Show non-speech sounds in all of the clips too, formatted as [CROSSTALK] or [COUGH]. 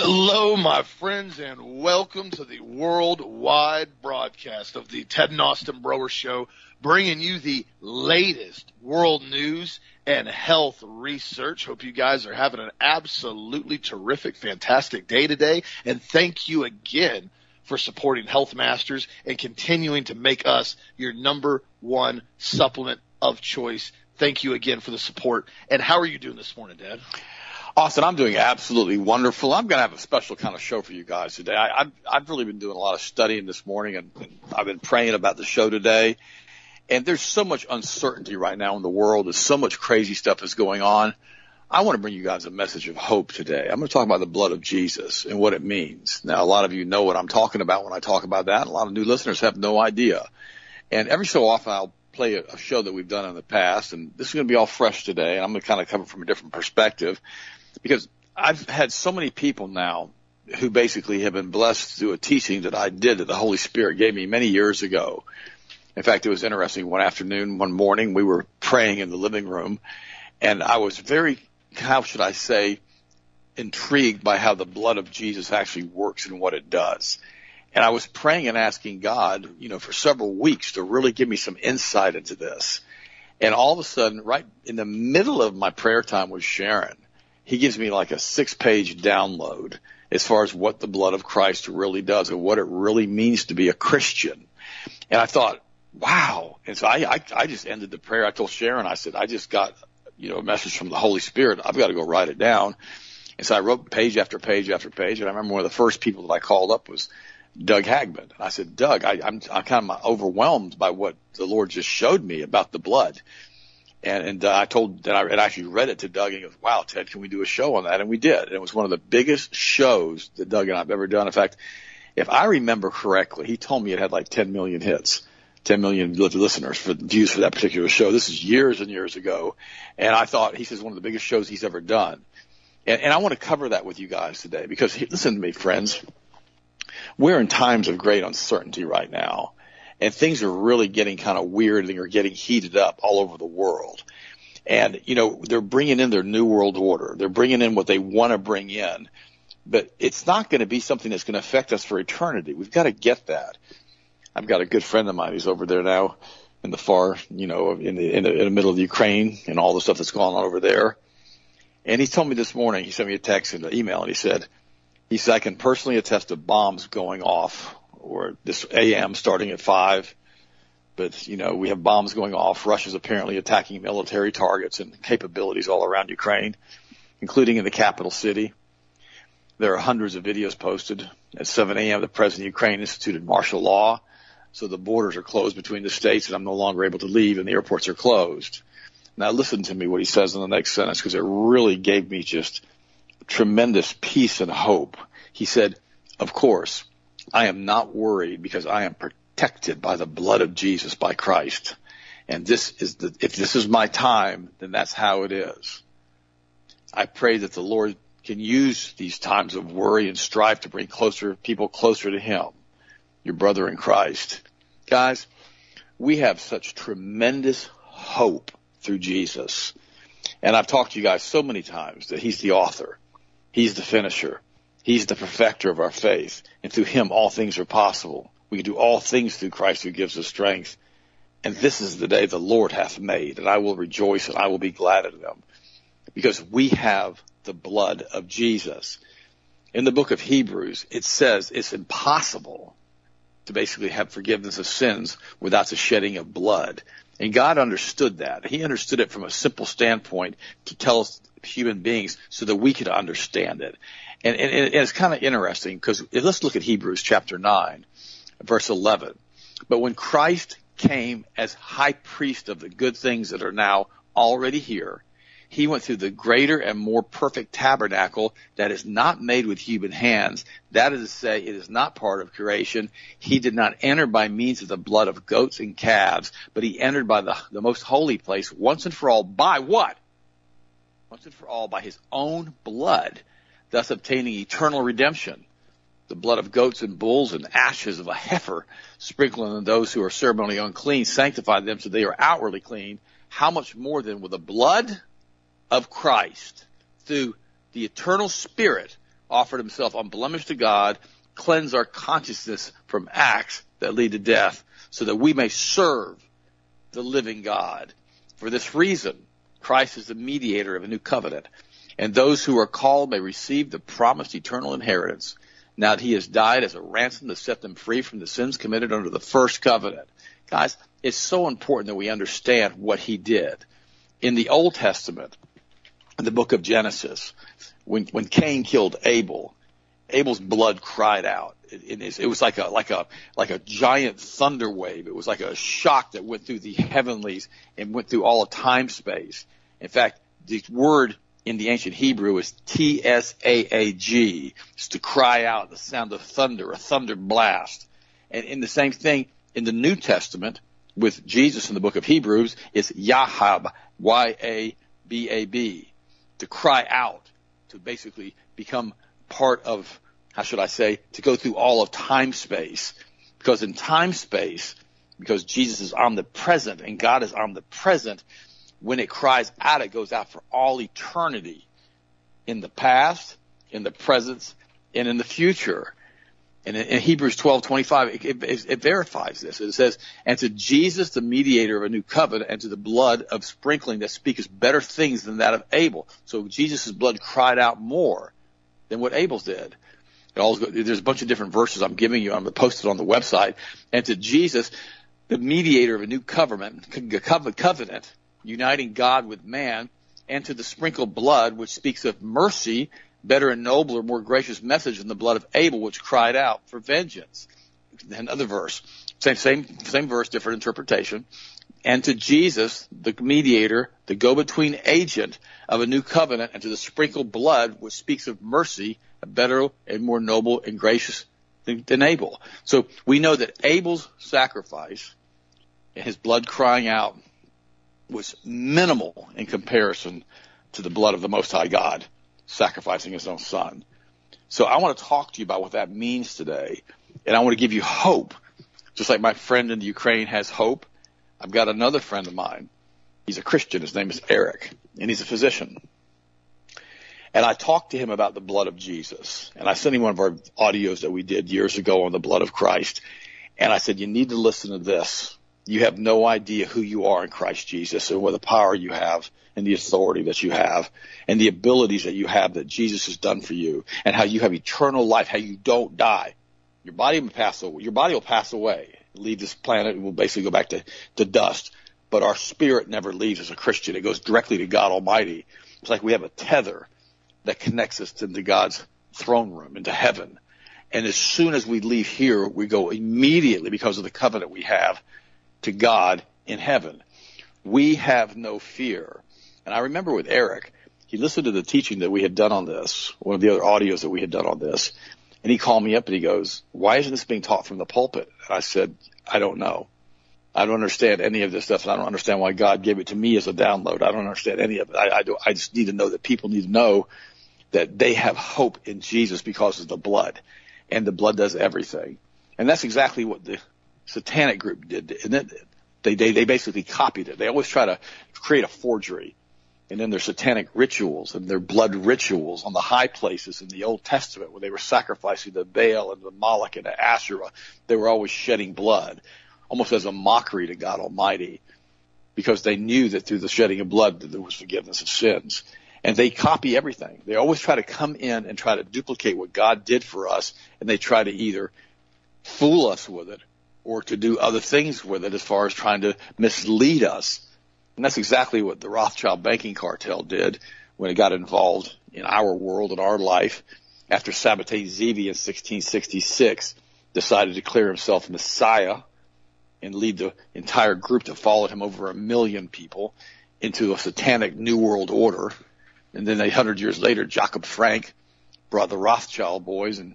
Hello, my friends, and welcome to the worldwide broadcast of the Ted and Austin Broer Show, bringing you the latest world news and health research. Hope you guys are having an absolutely terrific, fantastic day today, and thank you again for supporting Health Masters and continuing to make us your number one supplement of choice. Thank you again for the support. And how are you doing this morning, Dad? Austin, I'm doing absolutely wonderful. I'm going to have a special kind of show for you guys today. I, I've, I've really been doing a lot of studying this morning and, and I've been praying about the show today. And there's so much uncertainty right now in the world. There's so much crazy stuff is going on. I want to bring you guys a message of hope today. I'm going to talk about the blood of Jesus and what it means. Now, a lot of you know what I'm talking about when I talk about that. A lot of new listeners have no idea. And every so often I'll play a, show that we've done in the past, and this is going to be all fresh today. And I'm going to kind of cover from a different perspective because I've had so many people now who basically have been blessed through a teaching that I did that the Holy Spirit gave me many years ago. In fact, it was interesting. One afternoon, one morning, we were praying in the living room, and I was very, how should I say, intrigued by how the blood of Jesus actually works and what it does. And I was praying and asking God, you know, for several weeks to really give me some insight into this. And all of a sudden, right in the middle of my prayer time with Sharon, he gives me like a six page download as far as what the blood of Christ really does and what it really means to be a Christian. And I thought, wow. And so I, I, I just ended the prayer. I told Sharon, I said, I just got, you know, a message from the Holy Spirit. I've got to go write it down. And so I wrote page after page after page. And I remember one of the first people that I called up was Doug Hagmann. And I said, Doug, I, I'm, I'm kind of overwhelmed by what the Lord just showed me about the blood. And, and uh, I told that I had actually read it to Doug and he goes, wow, Ted, can we do a show on that? And we did. And it was one of the biggest shows that Doug and I have ever done. In fact, if I remember correctly, he told me it had like 10 million hits. 10 million listeners for views for that particular show. This is years and years ago. And I thought he says one of the biggest shows he's ever done. And, and I want to cover that with you guys today because listen to me, friends. We're in times of great uncertainty right now and things are really getting kind of weird and they're getting heated up all over the world. And, you know, they're bringing in their new world order. They're bringing in what they want to bring in, but it's not going to be something that's going to affect us for eternity. We've got to get that. I've got a good friend of mine who's over there now in the far, you know, in the, in the, in the middle of Ukraine and all the stuff that's going on over there. And he told me this morning, he sent me a text and an email and he said, he said, I can personally attest to bombs going off or this AM starting at five. But, you know, we have bombs going off. Russia's apparently attacking military targets and capabilities all around Ukraine, including in the capital city. There are hundreds of videos posted. At 7 a.m., the president of Ukraine instituted martial law. So the borders are closed between the states and I'm no longer able to leave and the airports are closed. Now listen to me what he says in the next sentence because it really gave me just tremendous peace and hope. He said, of course, I am not worried because I am protected by the blood of Jesus, by Christ. And this is the, if this is my time, then that's how it is. I pray that the Lord can use these times of worry and strive to bring closer, people closer to Him, your brother in Christ. Guys, we have such tremendous hope through Jesus. And I've talked to you guys so many times that He's the author. He's the finisher. He's the perfecter of our faith, and through him all things are possible. We can do all things through Christ who gives us strength. And this is the day the Lord hath made, and I will rejoice and I will be glad in them. Because we have the blood of Jesus. In the book of Hebrews, it says it's impossible to basically have forgiveness of sins without the shedding of blood. And God understood that. He understood it from a simple standpoint to tell us human beings so that we could understand it. And, and, and it's kind of interesting because let's look at Hebrews chapter 9, verse 11. But when Christ came as high priest of the good things that are now already here, he went through the greater and more perfect tabernacle that is not made with human hands. That is to say, it is not part of creation. He did not enter by means of the blood of goats and calves, but he entered by the, the most holy place once and for all by what? Once and for all by his own blood thus obtaining eternal redemption. The blood of goats and bulls and ashes of a heifer sprinkling on those who are ceremonially unclean sanctify them so they are outwardly clean. How much more then will the blood of Christ through the eternal spirit offered himself unblemished to God, cleanse our consciousness from acts that lead to death, so that we may serve the living God. For this reason, Christ is the mediator of a new covenant, and those who are called may receive the promised eternal inheritance. Now that he has died as a ransom to set them free from the sins committed under the first covenant. Guys, it's so important that we understand what he did. In the Old Testament, in the book of Genesis, when, when Cain killed Abel, Abel's blood cried out. It, it, it, was like a like a like a giant thunder wave. It was like a shock that went through the heavenlies and went through all of time space. In fact, the word in the ancient Hebrew is T S A A G. It's to cry out, the sound of thunder, a thunder blast. And in the same thing in the New Testament with Jesus in the book of Hebrews, it's Yahab, Y A B A B, to cry out, to basically become part of, how should I say, to go through all of time space. Because in time space, because Jesus is omnipresent and God is omnipresent, when it cries out, it goes out for all eternity in the past, in the present, and in the future. And in, Hebrews 12, 25, it, it, it, verifies this. It says, and to Jesus, the mediator of a new covenant, and to the blood of sprinkling that speaketh better things than that of Abel. So Jesus' blood cried out more than what Abel's did. there's a bunch of different verses I'm giving you. I'm going to post it on the website. And to Jesus, the mediator of a new covenant, covenant, uniting God with man, and to the sprinkled blood, which speaks of mercy, better and nobler, more gracious message than the blood of Abel, which cried out for vengeance. Another verse, same same same verse, different interpretation. And to Jesus, the mediator, the go-between agent of a new covenant, and to the sprinkled blood, which speaks of mercy, a better and more noble and gracious than, than Abel. So we know that Abel's sacrifice and his blood crying out was minimal in comparison to the blood of the Most High God sacrificing his own son. So I want to talk to you about what that means today. And I want to give you hope. Just like my friend in the Ukraine has hope, I've got another friend of mine. He's a Christian. His name is Eric, and he's a physician. And I talked to him about the blood of Jesus. And I sent him one of our audios that we did years ago on the blood of Christ. And I said, you need to listen to this. You have no idea who you are in Christ Jesus and what the power you have and the authority that you have and the abilities that you have that Jesus has done for you and how you have eternal life, how you don't die. Your body will pass away. Your body will pass away, leave this planet, and will basically go back to, to dust. But our spirit never leaves as a Christian. It goes directly to God Almighty. It's like we have a tether that connects us into God's throne room, into heaven. And as soon as we leave here, we go immediately because of the covenant we have to God in heaven. We have no fear. And I remember with Eric, he listened to the teaching that we had done on this, one of the other audios that we had done on this, and he called me up and he goes, why isn't this being taught from the pulpit? And I said, I don't know. I don't understand any of this stuff, and I don't understand why God gave it to me as a download. I don't understand any of it. I, I, do, I just need to know that people need to know that they have hope in Jesus because of the blood, and the blood does everything. And that's exactly what the satanic group did. And then they, they, they basically copied it. They always try to create a forgery. And then their satanic rituals and their blood rituals on the high places in the Old Testament where they were sacrificing the Baal and the Moloch and the Asherah, they were always shedding blood, almost as a mockery to God Almighty, because they knew that through the shedding of blood that there was forgiveness of sins. And they copy everything. They always try to come in and try to duplicate what God did for us, and they try to either fool us with it or to do other things with it as far as trying to mislead us. And that's exactly what the Rothschild banking cartel did when it got involved in our world and our life after Sabbatai Zevi in 1666 decided to declare himself Messiah and lead the entire group that followed him over a million people into a satanic new world order. And then 800 years later, Jacob Frank brought the Rothschild boys and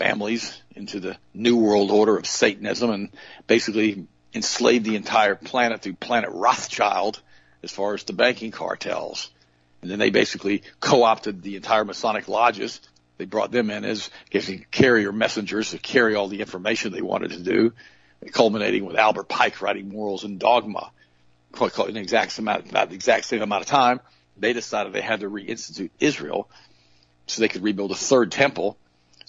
families into the new world order of Satanism and basically enslaved the entire planet through Planet Rothschild as far as the banking cartels. And then they basically co-opted the entire Masonic lodges. They brought them in as carrier messengers to carry all the information they wanted to do, culminating with Albert Pike writing Morals and Dogma. In the exact amount, about the exact same amount of time, they decided they had to reinstitute Israel so they could rebuild a third temple,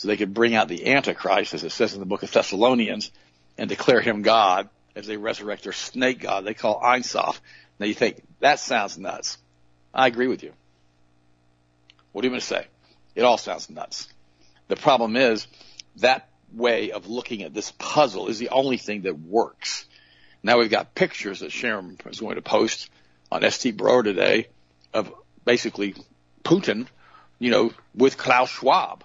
so they could bring out the Antichrist, as it says in the book of Thessalonians, and declare him God as they resurrect their snake god they call Ein Sof. Now you think, that sounds nuts. I agree with you. What are you going to say? It all sounds nuts. The problem is that way of looking at this puzzle is the only thing that works. Now we've got pictures that Sharon is going to post on ST Broer today of basically Putin, you know, with Klaus Schwab,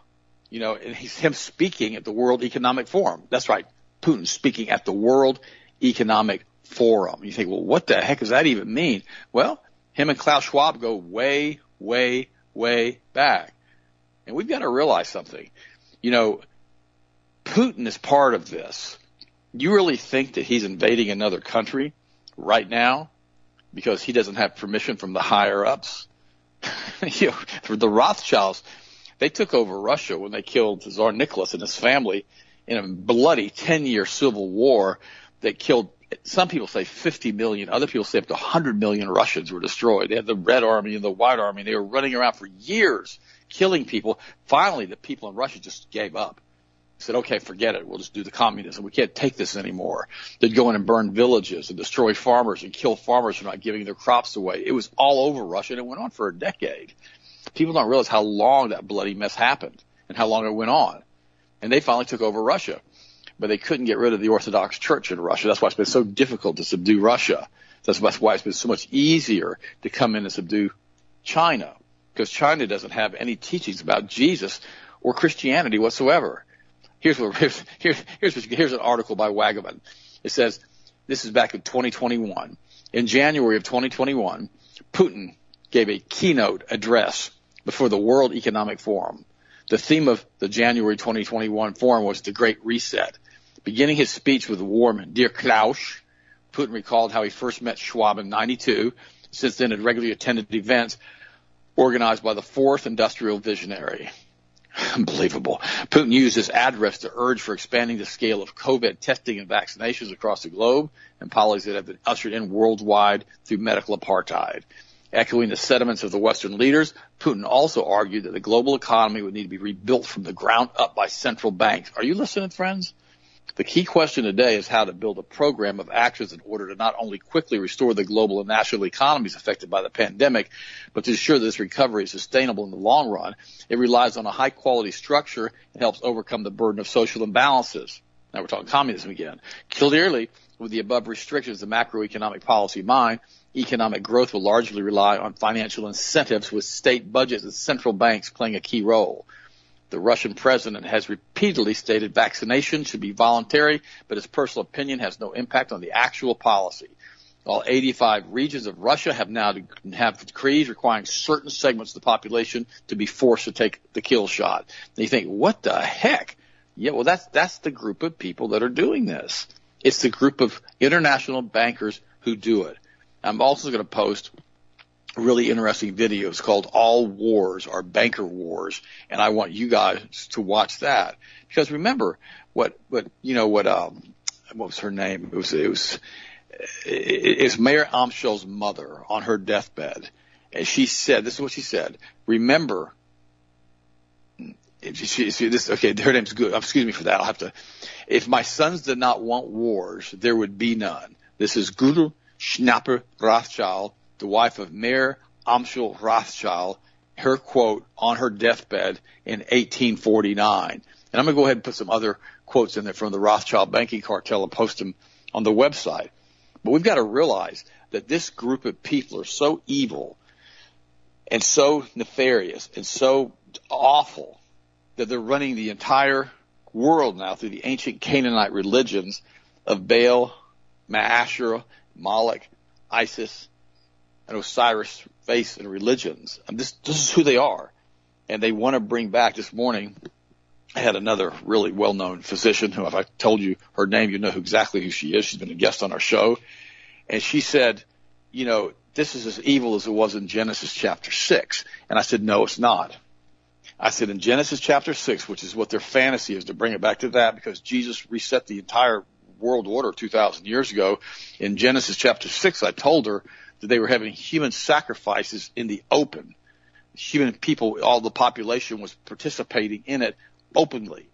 you know, and he's him speaking at the World Economic Forum. That's right. Putin speaking at the World Economic Forum. You think, well, what the heck does that even mean? Well, him and Klaus Schwab go way, way, way back. And we've got to realize something. You know, Putin is part of this. You really think that he's invading another country right now because he doesn't have permission from the higher ups? [LAUGHS] you know, the Rothschilds, they took over Russia when they killed Tsar Nicholas and his family in a bloody 10 year civil war that killed some people say 50 million, other people say up to 100 million Russians were destroyed. They had the Red Army and the White Army. They were running around for years killing people. Finally, the people in Russia just gave up. Said, okay, forget it. We'll just do the communism. We can't take this anymore. They'd go in and burn villages and destroy farmers and kill farmers for not giving their crops away. It was all over Russia and it went on for a decade. People don't realize how long that bloody mess happened and how long it went on. And they finally took over Russia but they couldn't get rid of the Orthodox Church in Russia. That's why it's been so difficult to subdue Russia. That's why it's been so much easier to come in and subdue China, because China doesn't have any teachings about Jesus or Christianity whatsoever. Here's what [LAUGHS] here's here's here's, an article by Wagaman. It says this is back in 2021. In January of 2021, Putin gave a keynote address before the World Economic Forum. The theme of the January 2021 forum was the Great Reset. Beginning his speech with a warm, Dear Klaus, Putin recalled how he first met Schwab in 92. Since then, had regularly attended events organized by the fourth industrial visionary. [LAUGHS] Unbelievable. Putin used his address to urge for expanding the scale of COVID testing and vaccinations across the globe and policies that have been ushered in worldwide through medical apartheid. Echoing the sentiments of the Western leaders, Putin also argued that the global economy would need to be rebuilt from the ground up by central banks. Are you listening, friends? The key question today is how to build a program of actions in order to not only quickly restore the global and national economies affected by the pandemic, but to ensure that this recovery is sustainable in the long run. It relies on a high quality structure and helps overcome the burden of social imbalances. Now we're talking communism again. Clearly, with the above restrictions of macroeconomic policy in mind, economic growth will largely rely on financial incentives with state budgets and central banks playing a key role. The Russian president has repeatedly stated vaccination should be voluntary, but his personal opinion has no impact on the actual policy. All 85 regions of Russia have now have decrees requiring certain segments of the population to be forced to take the kill shot. And you think, what the heck? Yeah, well, that's that's the group of people that are doing this. It's the group of international bankers who do it. I'm also going to post really interesting videos called All Wars Are Banker Wars, and I want you guys to watch that because remember what what you know what um what was her name? It was it was it's Mayer Amschel's mother on her deathbed, and she said this is what she said. Remember. She, she, this, okay, her name's good. Excuse me for that. I'll have to. If my sons did not want wars, there would be none. This is Gudrun Schnapper Rothschild, the wife of Mayer Amschel Rothschild, her quote on her deathbed in 1849. And I'm going to go ahead and put some other quotes in there from the Rothschild banking cartel and post them on the website. But we've got to realize that this group of people are so evil and so nefarious and so awful that they're running the entire world now through the ancient Canaanite religions of Baal, Maasherah, Moloch, Isis, and Osiris faith and religions. And this, this is who they are. And they want to bring back this morning. I had another really well-known physician who, if I told you her name, you know exactly who she is. She's been a guest on our show. And she said, you know, this is as evil as it was in Genesis chapter six. And I said, no, it's not. I said in Genesis chapter six, which is what their fantasy is to bring it back to that because Jesus reset the entire world order 2,000 years ago. In Genesis chapter 6, I told her that they were having human sacrifices in the open. human people, all the population was participating in it openly.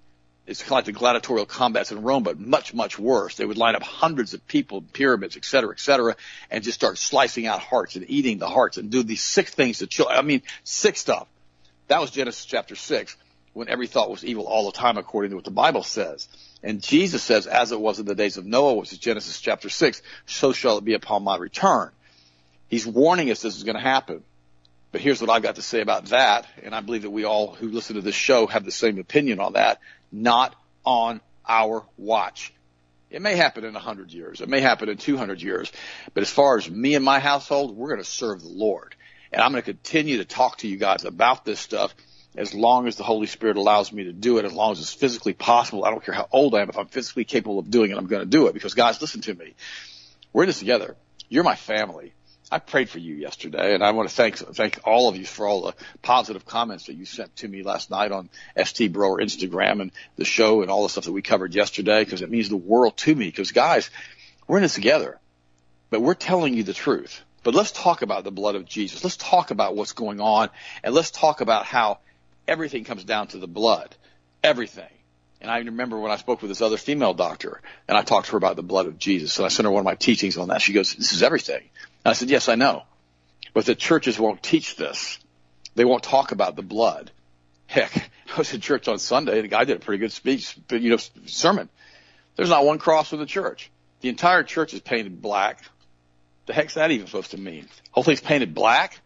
It's kind of like the gladiatorial combats in Rome, but much, much worse. They would line up hundreds of people, in pyramids, et cetera, et cetera, and just start slicing out hearts and eating the hearts and do these sick things to children. I mean, sick stuff. That was Genesis chapter six, when every thought was evil all the time, according to what the Bible says. And Jesus says, as it was in the days of Noah, which is Genesis chapter six, so shall it be upon my return. He's warning us this is going to happen. But here's what I've got to say about that, and I believe that we all who listen to this show have the same opinion on that. Not on our watch. It may happen in a hundred years. It may happen in 200 years. But as far as me and my household, we're going to serve the Lord. And I'm going to continue to talk to you guys about this stuff as long as the Holy Spirit allows me to do it, as long as it's physically possible. I don't care how old I am. If I'm physically capable of doing it, I'm going to do it because guys, listen to me. We're in this together. You're my family. I prayed for you yesterday, and I want to thank thank all of you for all the positive comments that you sent to me last night on ST Broer Instagram and the show and all the stuff that we covered yesterday because it means the world to me. Because guys, we're in this together, but we're telling you the truth. But let's talk about the blood of Jesus. Let's talk about what's going on, and let's talk about how everything comes down to the blood. Everything. And I remember when I spoke with this other female doctor, and I talked to her about the blood of Jesus. And I sent her one of my teachings on that. She goes, "This is everything." I said, yes, I know. But the churches won't teach this. They won't talk about the blood. [LAUGHS] Heck, I was in church on Sunday and the guy did a pretty good speech, you know, sermon. There's not one cross in the church. The entire church is painted black. The heck's that even supposed to mean? Hopefully it's painted black.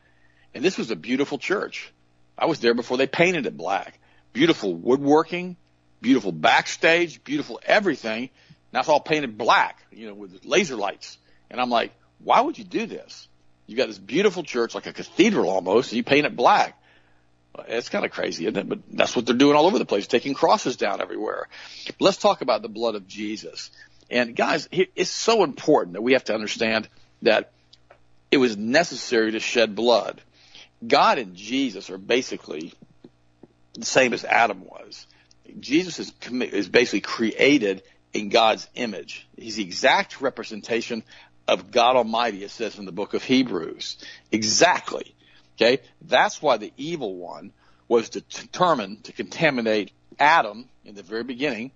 And this was a beautiful church. I was there before they painted it black. Beautiful woodworking, beautiful backstage, beautiful everything. Now it's all painted black, you know, with laser lights. And I'm like, why would you do this? You got this beautiful church, like a cathedral almost, and you paint it black. It's kind of crazy, isn't it? But that's what they're doing all over the place, taking crosses down everywhere. Let's talk about the blood of Jesus. And guys, it's so important that we have to understand that it was necessary to shed blood. God and Jesus are basically the same as Adam was. Jesus is, is basically created in God's image. He's the exact representation of God Almighty, it says in the book of Hebrews. Exactly. Okay. That's why the evil one was determined to contaminate Adam in the very beginning.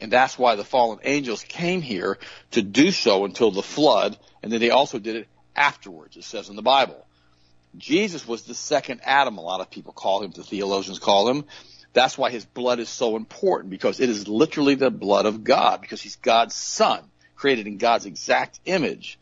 And that's why the fallen angels came here to do so until the flood. And then they also did it afterwards, it says in the Bible. Jesus was the second Adam, a lot of people call him, the theologians call him. That's why his blood is so important because it is literally the blood of God because he's God's son created in God's exact image.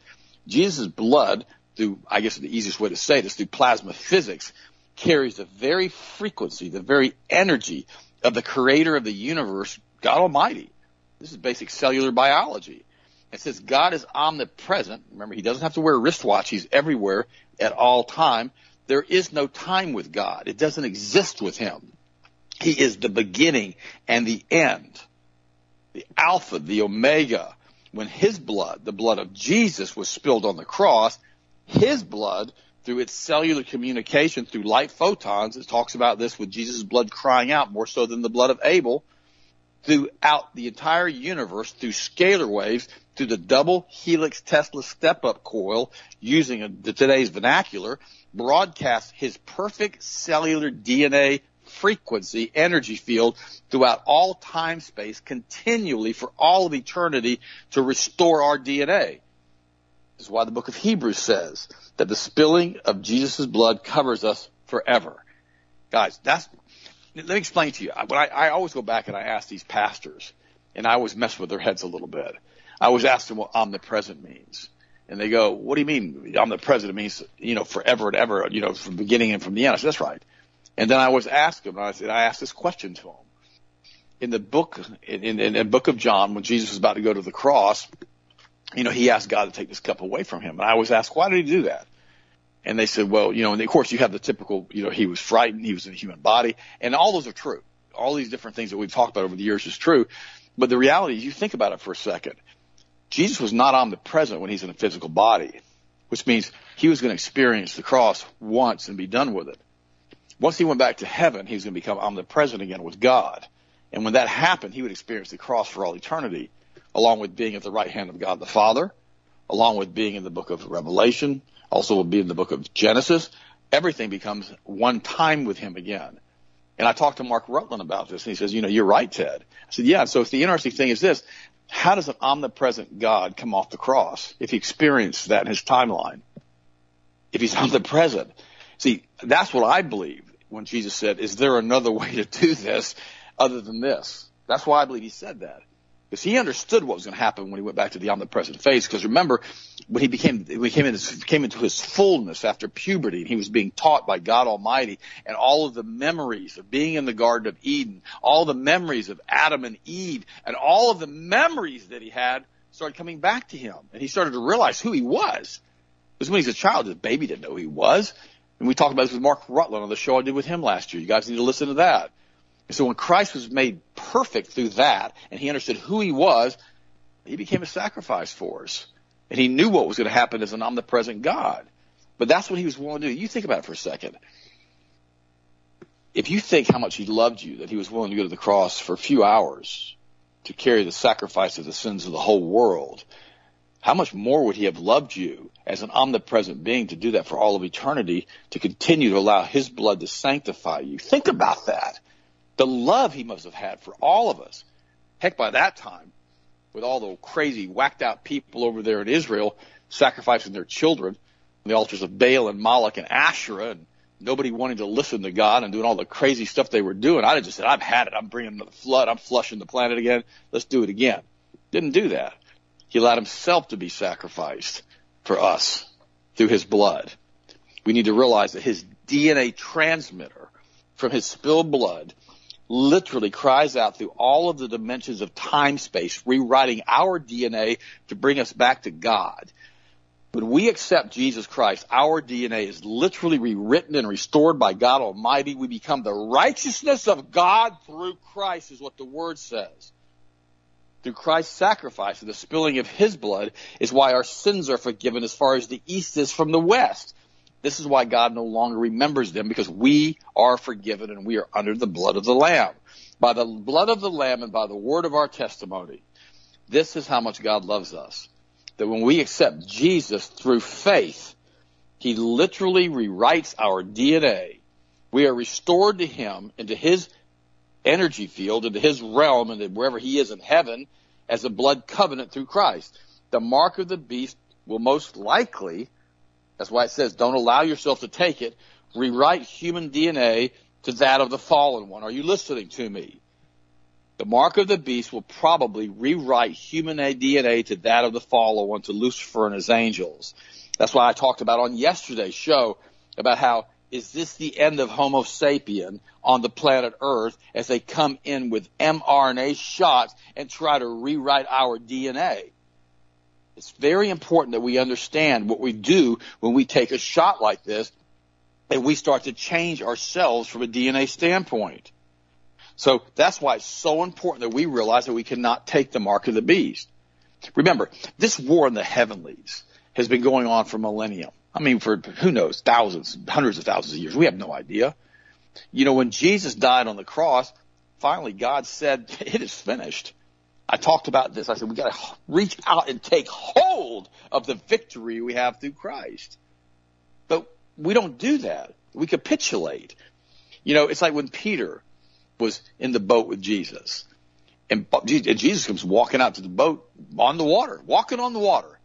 Jesus' blood, through, I guess the easiest way to say this, through plasma physics, carries the very frequency, the very energy of the creator of the universe, God Almighty. This is basic cellular biology. It says God is omnipresent. Remember, he doesn't have to wear a wristwatch. He's everywhere at all time. There is no time with God. It doesn't exist with him. He is the beginning and the end, the Alpha, the Omega, when his blood, the blood of Jesus, was spilled on the cross, his blood, through its cellular communication through light photons, it talks about this with Jesus' blood crying out more so than the blood of Abel, throughout the entire universe through scalar waves, through the double helix Tesla step-up coil, using a, today's vernacular, broadcasts his perfect cellular DNA frequency energy field throughout all time space continually for all of eternity to restore our DNA. This is why the book of Hebrews says that the spilling of Jesus' blood covers us forever. Guys, that's, let me explain to you. When I, I always go back and I ask these pastors, and I always mess with their heads a little bit. I always ask them what omnipresent means. And they go, what do you mean omnipresent? It means, you know, forever and ever, you know, from beginning and from the end. I said, that's right. And then I always ask them, and I said, I asked this question to them. In the book, in, in, the book of John, when Jesus was about to go to the cross, you know, he asked God to take this cup away from him. And I always ask, why did he do that? And they said, well, you know, and of course you have the typical, you know, he was frightened, he was in a human body, and all those are true. All these different things that we've talked about over the years is true. But the reality is, you think about it for a second. Jesus was not omnipresent when he's in a physical body, which means he was going to experience the cross once and be done with it. Once he went back to heaven, he was going to become omnipresent again with God. And when that happened, he would experience the cross for all eternity, along with being at the right hand of God the Father, along with being in the book of Revelation, also will be in the book of Genesis. everything becomes one time with him again. And I talked to Mark Rutland about this, and he says, you know, you're right, Ted. I said, yeah. So the interesting thing is this: how does an omnipresent God come off the cross if he experienced that in his timeline? If he's [LAUGHS] omnipresent, see, that's what I believe when Jesus said, "Is there another way to do this other than this?" That's why I believe he said that because he understood what was going to happen when he went back to the omnipresent phase. Because remember, when he became when he came, in, came into his fullness after puberty, and he was being taught by God Almighty, and all of the memories of being in the Garden of Eden, all the memories of Adam and Eve, and all of the memories that he had started coming back to him, and he started to realize who he was. Because when he's a child, his baby didn't know who he was. And we talked about this with Mark Rutland on the show I did with him last year. You guys need to listen to that. And so when Christ was made perfect through that, and he understood who he was, he became a sacrifice for us. And he knew what was going to happen as an omnipresent God. But that's what he was willing to do. You think about it for a second. If you think how much he loved you, that he was willing to go to the cross for a few hours to carry the sacrifice of the sins of the whole world, how much more would he have loved you as an omnipresent being to do that for all of eternity, to continue to allow his blood to sanctify you? Think about that the love he must have had for all of us. Heck, by that time, with all the crazy, whacked out people over there in Israel sacrificing their children on the altars of Baal and Moloch and Asherah, and nobody wanting to listen to God and doing all the crazy stuff they were doing, I'd have just said, I've had it. I'm bringing another flood. I'm flushing the planet again. Let's do it again. Didn't do that. He allowed himself to be sacrificed for us through his blood. We need to realize that his DNA transmitter from his spilled blood literally cries out through all of the dimensions of time space, rewriting our DNA to bring us back to God. When we accept Jesus Christ, our DNA is literally rewritten and restored by God Almighty. We become the righteousness of God through Christ is what the word says. Through Christ's sacrifice and the spilling of his blood is why our sins are forgiven as far as the east is from the west. This is why God no longer remembers them because we are forgiven and we are under the blood of the Lamb. By the blood of the Lamb and by the word of our testimony. This is how much God loves us. That when we accept Jesus through faith, He literally rewrites our DNA. We are restored to Him into His energy field, into His realm, and wherever He is in heaven as a blood covenant through Christ. The mark of the beast will most likely that's why it says, don't allow yourself to take it. Rewrite human DNA to that of the fallen one. Are you listening to me? The mark of the beast will probably rewrite human DNA to that of the fallen one, to Lucifer and his angels. That's why I talked about on yesterday's show about how is this the end of Homo sapien on the planet Earth as they come in with mRNA shots and try to rewrite our DNA? It's very important that we understand what we do when we take a shot like this and we start to change ourselves from a DNA standpoint. So that's why it's so important that we realize that we cannot take the mark of the beast. Remember, this war in the heavenlies has been going on for millennium. I mean, for who knows, thousands, hundreds of thousands of years. We have no idea. You know, when Jesus died on the cross, finally God said, [LAUGHS] it is finished. I talked about this. I said, we got to reach out and take hold of the victory we have through Christ. But we don't do that. We capitulate. You know, it's like when Peter was in the boat with Jesus. And Jesus comes walking out to the boat on the water, walking on the water.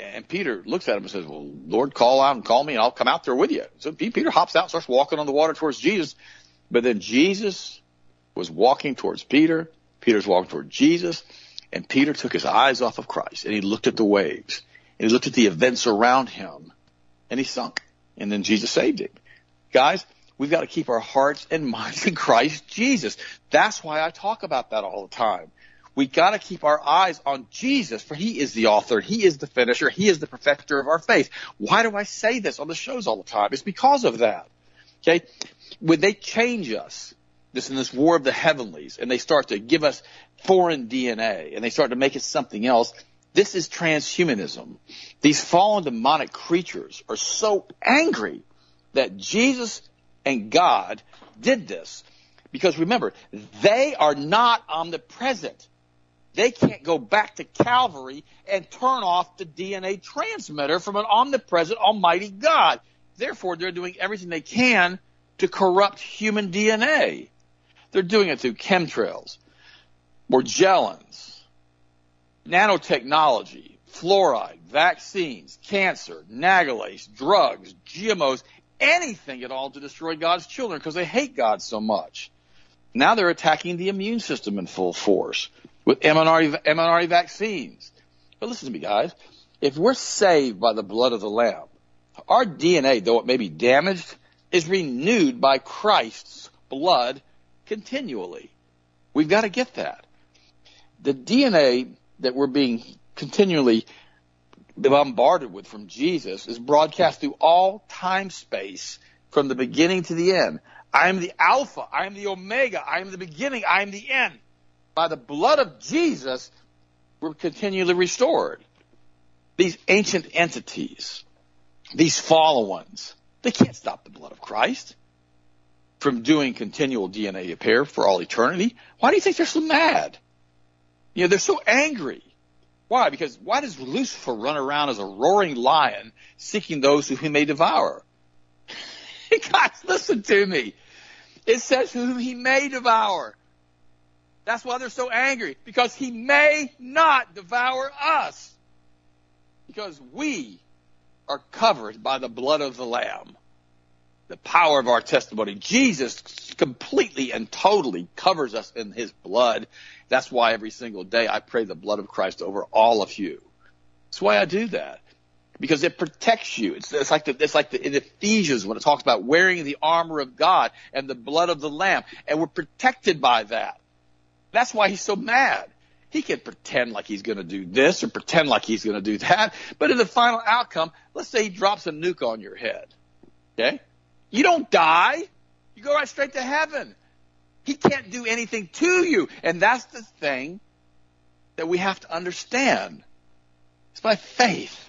And Peter looks at him and says, well, Lord, call out and call me and I'll come out there with you. So Peter hops out, starts walking on the water towards Jesus. But then Jesus was walking towards Peter Peter's walking toward Jesus, and Peter took his eyes off of Christ and he looked at the waves and he looked at the events around him and he sunk. And then Jesus saved him. Guys, we've got to keep our hearts and minds in Christ Jesus. That's why I talk about that all the time. We got to keep our eyes on Jesus, for He is the author, He is the finisher, He is the perfecter of our faith. Why do I say this on the shows all the time? It's because of that. Okay? When they change us, this in this war of the heavenlies and they start to give us foreign DNA and they start to make it something else. This is transhumanism. These fallen demonic creatures are so angry that Jesus and God did this. Because remember, they are not omnipresent. They can't go back to Calvary and turn off the DNA transmitter from an omnipresent Almighty God. Therefore, they're doing everything they can to corrupt human DNA. They're doing it through chemtrails, Morgellons, nanotechnology, fluoride, vaccines, cancer, nagalase, drugs, GMOs, anything at all to destroy God's children because they hate God so much. Now they're attacking the immune system in full force with mRNA, mRNA vaccines. But listen to me, guys. If we're saved by the blood of the Lamb, our DNA, though it may be damaged, is renewed by Christ's blood continually. We've got to get that. The DNA that we're being continually bombarded with from Jesus is broadcast through all time space from the beginning to the end. I am the Alpha. I am the Omega. I am the beginning. I am the end. By the blood of Jesus, we're continually restored. These ancient entities, these fallen ones, they can't stop the blood of Christ from doing continual DNA repair for all eternity. Why do you think they're so mad? You know, they're so angry. Why? Because why does Lucifer run around as a roaring lion seeking those who he may devour? [LAUGHS] Guys, listen to me. It says whom he may devour. That's why they're so angry, because he may not devour us. Because we are covered by the blood of the Lamb. The power of our testimony. Jesus completely and totally covers us in his blood. That's why every single day I pray the blood of Christ over all of you. That's why I do that. Because it protects you. It's, it's like the, it's like the, in Ephesians when it talks about wearing the armor of God and the blood of the Lamb. And we're protected by that. That's why he's so mad. He can pretend like he's going to do this or pretend like he's going to do that. But in the final outcome, let's say he drops a nuke on your head. Okay? You don't die. You go right straight to heaven. He can't do anything to you. And that's the thing that we have to understand. It's by faith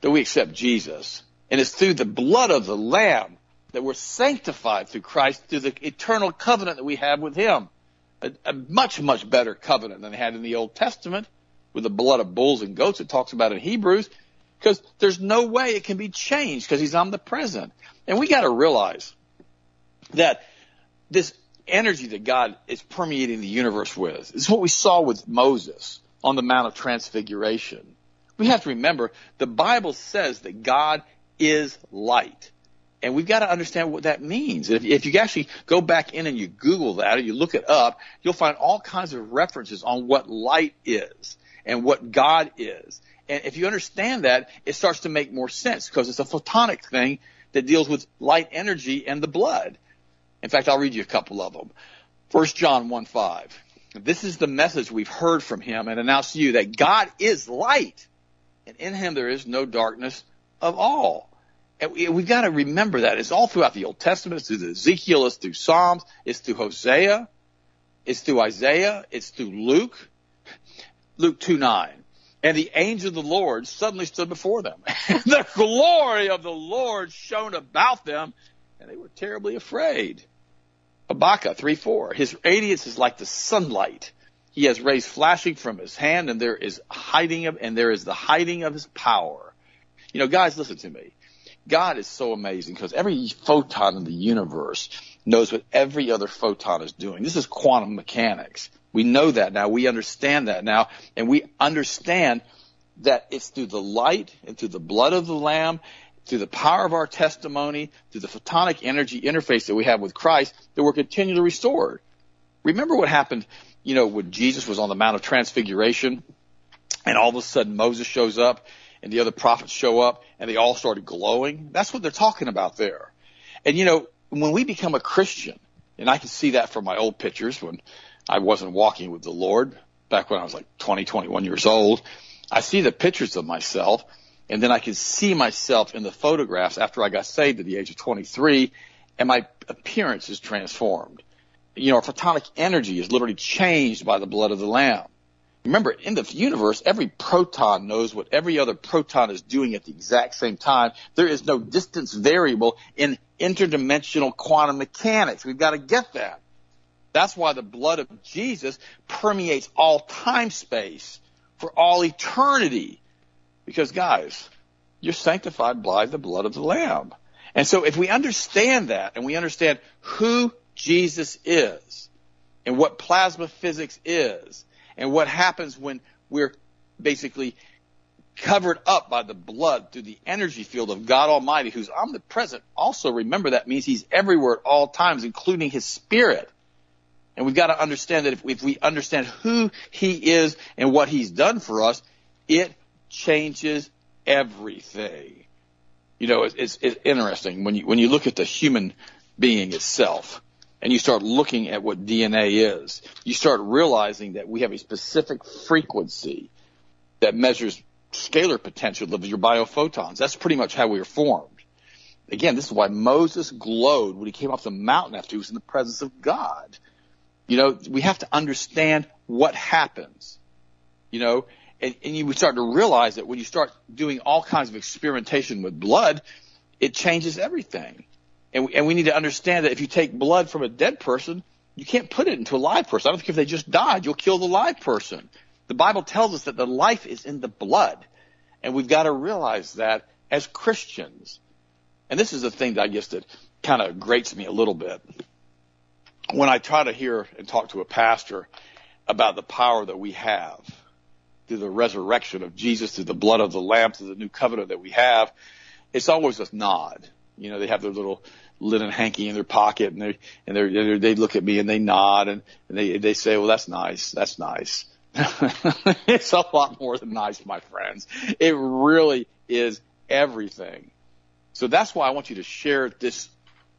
that we accept Jesus. And it's through the blood of the Lamb that we're sanctified through Christ, through the eternal covenant that we have with Him. A, a, much, much better covenant than they had in the Old Testament with the blood of bulls and goats it talks about in Hebrews, because there's no way it can be changed because He's omnipresent. And we got to realize that this energy that God is permeating the universe with. is what we saw with Moses on the Mount of Transfiguration. We have to remember the Bible says that God is light. And we've got to understand what that means. If, if you actually go back in and you Google that or you look it up, you'll find all kinds of references on what light is and what God is. And if you understand that, it starts to make more sense because it's a photonic thing that deals with light energy and the blood. In fact, I'll read you a couple of them. 1 John 1 5. This is the message we've heard from him and announced to you that God is light, and in him there is no darkness of all. And we've got to remember that. It's all throughout the Old Testament. It's through Ezekiel. It's through Psalms. It's through Hosea. It's through Isaiah. It's through Luke. Luke 2 9. And the angel of the Lord suddenly stood before them. [LAUGHS] the glory of the Lord shone about them, and they were terribly afraid. Habakkuk 3 4. His radiance is like the sunlight. He has rays flashing from his hand, and there is hiding of, and there is the hiding of his power. You know, guys, listen to me. God is so amazing because every photon in the universe knows what every other photon is doing. This is quantum mechanics. We know that now. We understand that now. And we understand that it's through the light and through the blood of the Lamb through the power of our testimony, through the photonic energy interface that we have with Christ, that we're continually restored. Remember what happened, you know, when Jesus was on the Mount of Transfiguration and all of a sudden Moses shows up and the other prophets show up and they all started glowing? That's what they're talking about there. And you know, when we become a Christian, and I can see that from my old pictures when I wasn't walking with the Lord back when I was like 20, 21 years old, I see the pictures of myself and then I can see myself in the photographs after I got saved at the age of 23, and my appearance is transformed. You know, our photonic energy is literally changed by the blood of the Lamb. Remember, in the universe, every proton knows what every other proton is doing at the exact same time. There is no distance variable in interdimensional quantum mechanics. We've got to get that. That's why the blood of Jesus permeates all time space for all eternity. Because guys, you're sanctified by the blood of the Lamb. And so if we understand that and we understand who Jesus is and what plasma physics is and what happens when we're basically covered up by the blood through the energy field of God Almighty, who's omnipresent. Also remember that means he's everywhere at all times, including his spirit. And we've got to understand that if, if we understand who he is and what he's done for us, it changes everything. You know, it's, it's, it's interesting when you, when you look at the human being itself and you start looking at what DNA is, you start realizing that we have a specific frequency that measures scalar potential of your biophotons. That's pretty much how we were formed. Again, this is why Moses glowed when he came off the mountain after he was in the presence of God. You know, we have to understand what happens. You know, and, and you start to realize that when you start doing all kinds of experimentation with blood, it changes everything. And we, and we need to understand that if you take blood from a dead person, you can't put it into a live person. I don't think if they just died, you'll kill the live person. The Bible tells us that the life is in the blood. And we've got to realize that as Christians. And this is the thing that I guess that kind of grates me a little bit. When I try to hear and talk to a pastor about the power that we have through the resurrection of Jesus, through the blood of the Lamb, through the new covenant that we have, it's always a nod. You know, they have their little linen hanky in their pocket and they and they they look at me and they nod and, and they they say, "Well, that's nice. That's nice." [LAUGHS] it's a lot more than nice, my friends. It really is everything. So that's why I want you to share this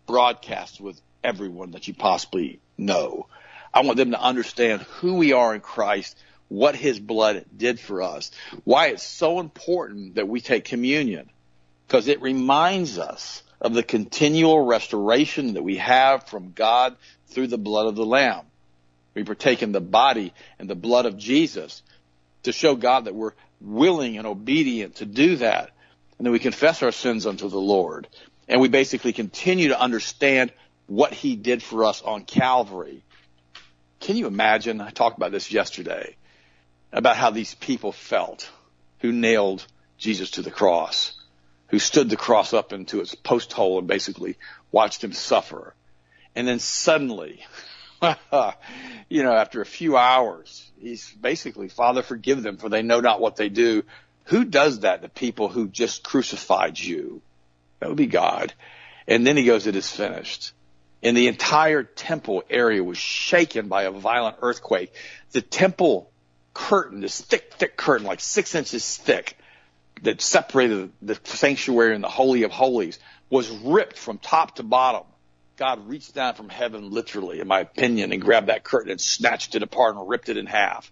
broadcast with everyone that you possibly know. I want them to understand who we are in Christ, what his blood did for us, why it's so important that we take communion, because it reminds us of the continual restoration that we have from God through the blood of the Lamb. We partake in the body and the blood of Jesus to show God that we're willing and obedient to do that. And then we confess our sins unto the Lord. And we basically continue to understand what he did for us on Calvary. Can you imagine? I talked about this yesterday about how these people felt who nailed Jesus to the cross, who stood the cross up into its post hole and basically watched him suffer. And then suddenly, [LAUGHS] you know, after a few hours, he's basically, Father, forgive them for they know not what they do. Who does that to people who just crucified you? That would be God. And then he goes, it is finished. And the entire temple area was shaken by a violent earthquake. The temple curtain, this thick, thick curtain, like six inches thick, that separated the sanctuary and the Holy of Holies, was ripped from top to bottom. God reached down from heaven, literally, in my opinion, and grabbed that curtain and snatched it apart and ripped it in half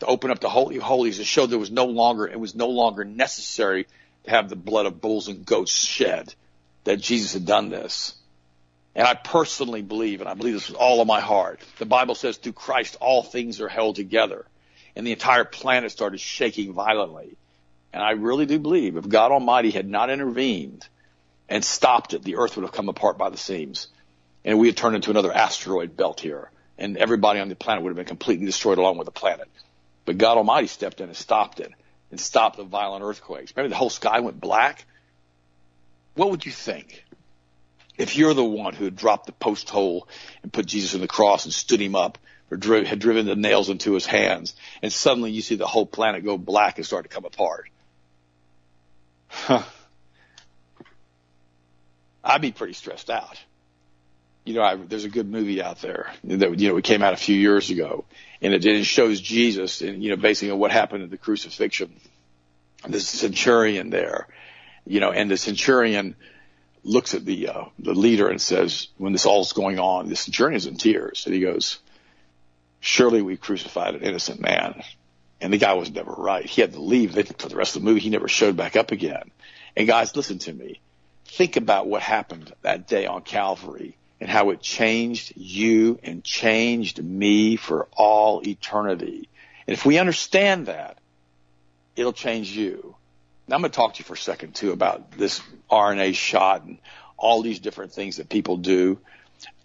to open up the Holy of Holies and show there was no longer, it was no longer necessary to have the blood of bulls and goats shed, that Jesus had done this. And I personally believe, and I believe this with all of my heart, the Bible says through Christ all things are held together. And the entire planet started shaking violently. And I really do believe if God Almighty had not intervened, and stopped it, the earth would have come apart by the seams. And we had turned into another asteroid belt here. And everybody on the planet would have been completely destroyed along with the planet. But God Almighty stepped in and stopped it and stopped the violent earthquakes. Remember the whole sky went black? What would you think if you're the one who had dropped the post hole and put Jesus on the cross and stood him up or had driven the nails into his hands and suddenly you see the whole planet go black and start to come apart? Huh. I'd be pretty stressed out. You know, I, there's a good movie out there that you know it came out a few years ago, and it, it shows Jesus and you know basically what happened at the crucifixion. This centurion there, you know, and the centurion looks at the uh, the leader and says, when this all's going on, the is in tears, and he goes, "Surely we crucified an innocent man." And the guy was never right. He had to leave for the rest of the movie. He never showed back up again. And guys, listen to me think about what happened that day on Calvary and how it changed you and changed me for all eternity. And if we understand that, it'll change you. Now I'm going to talk to you for a second too about this RNA shot and all these different things that people do.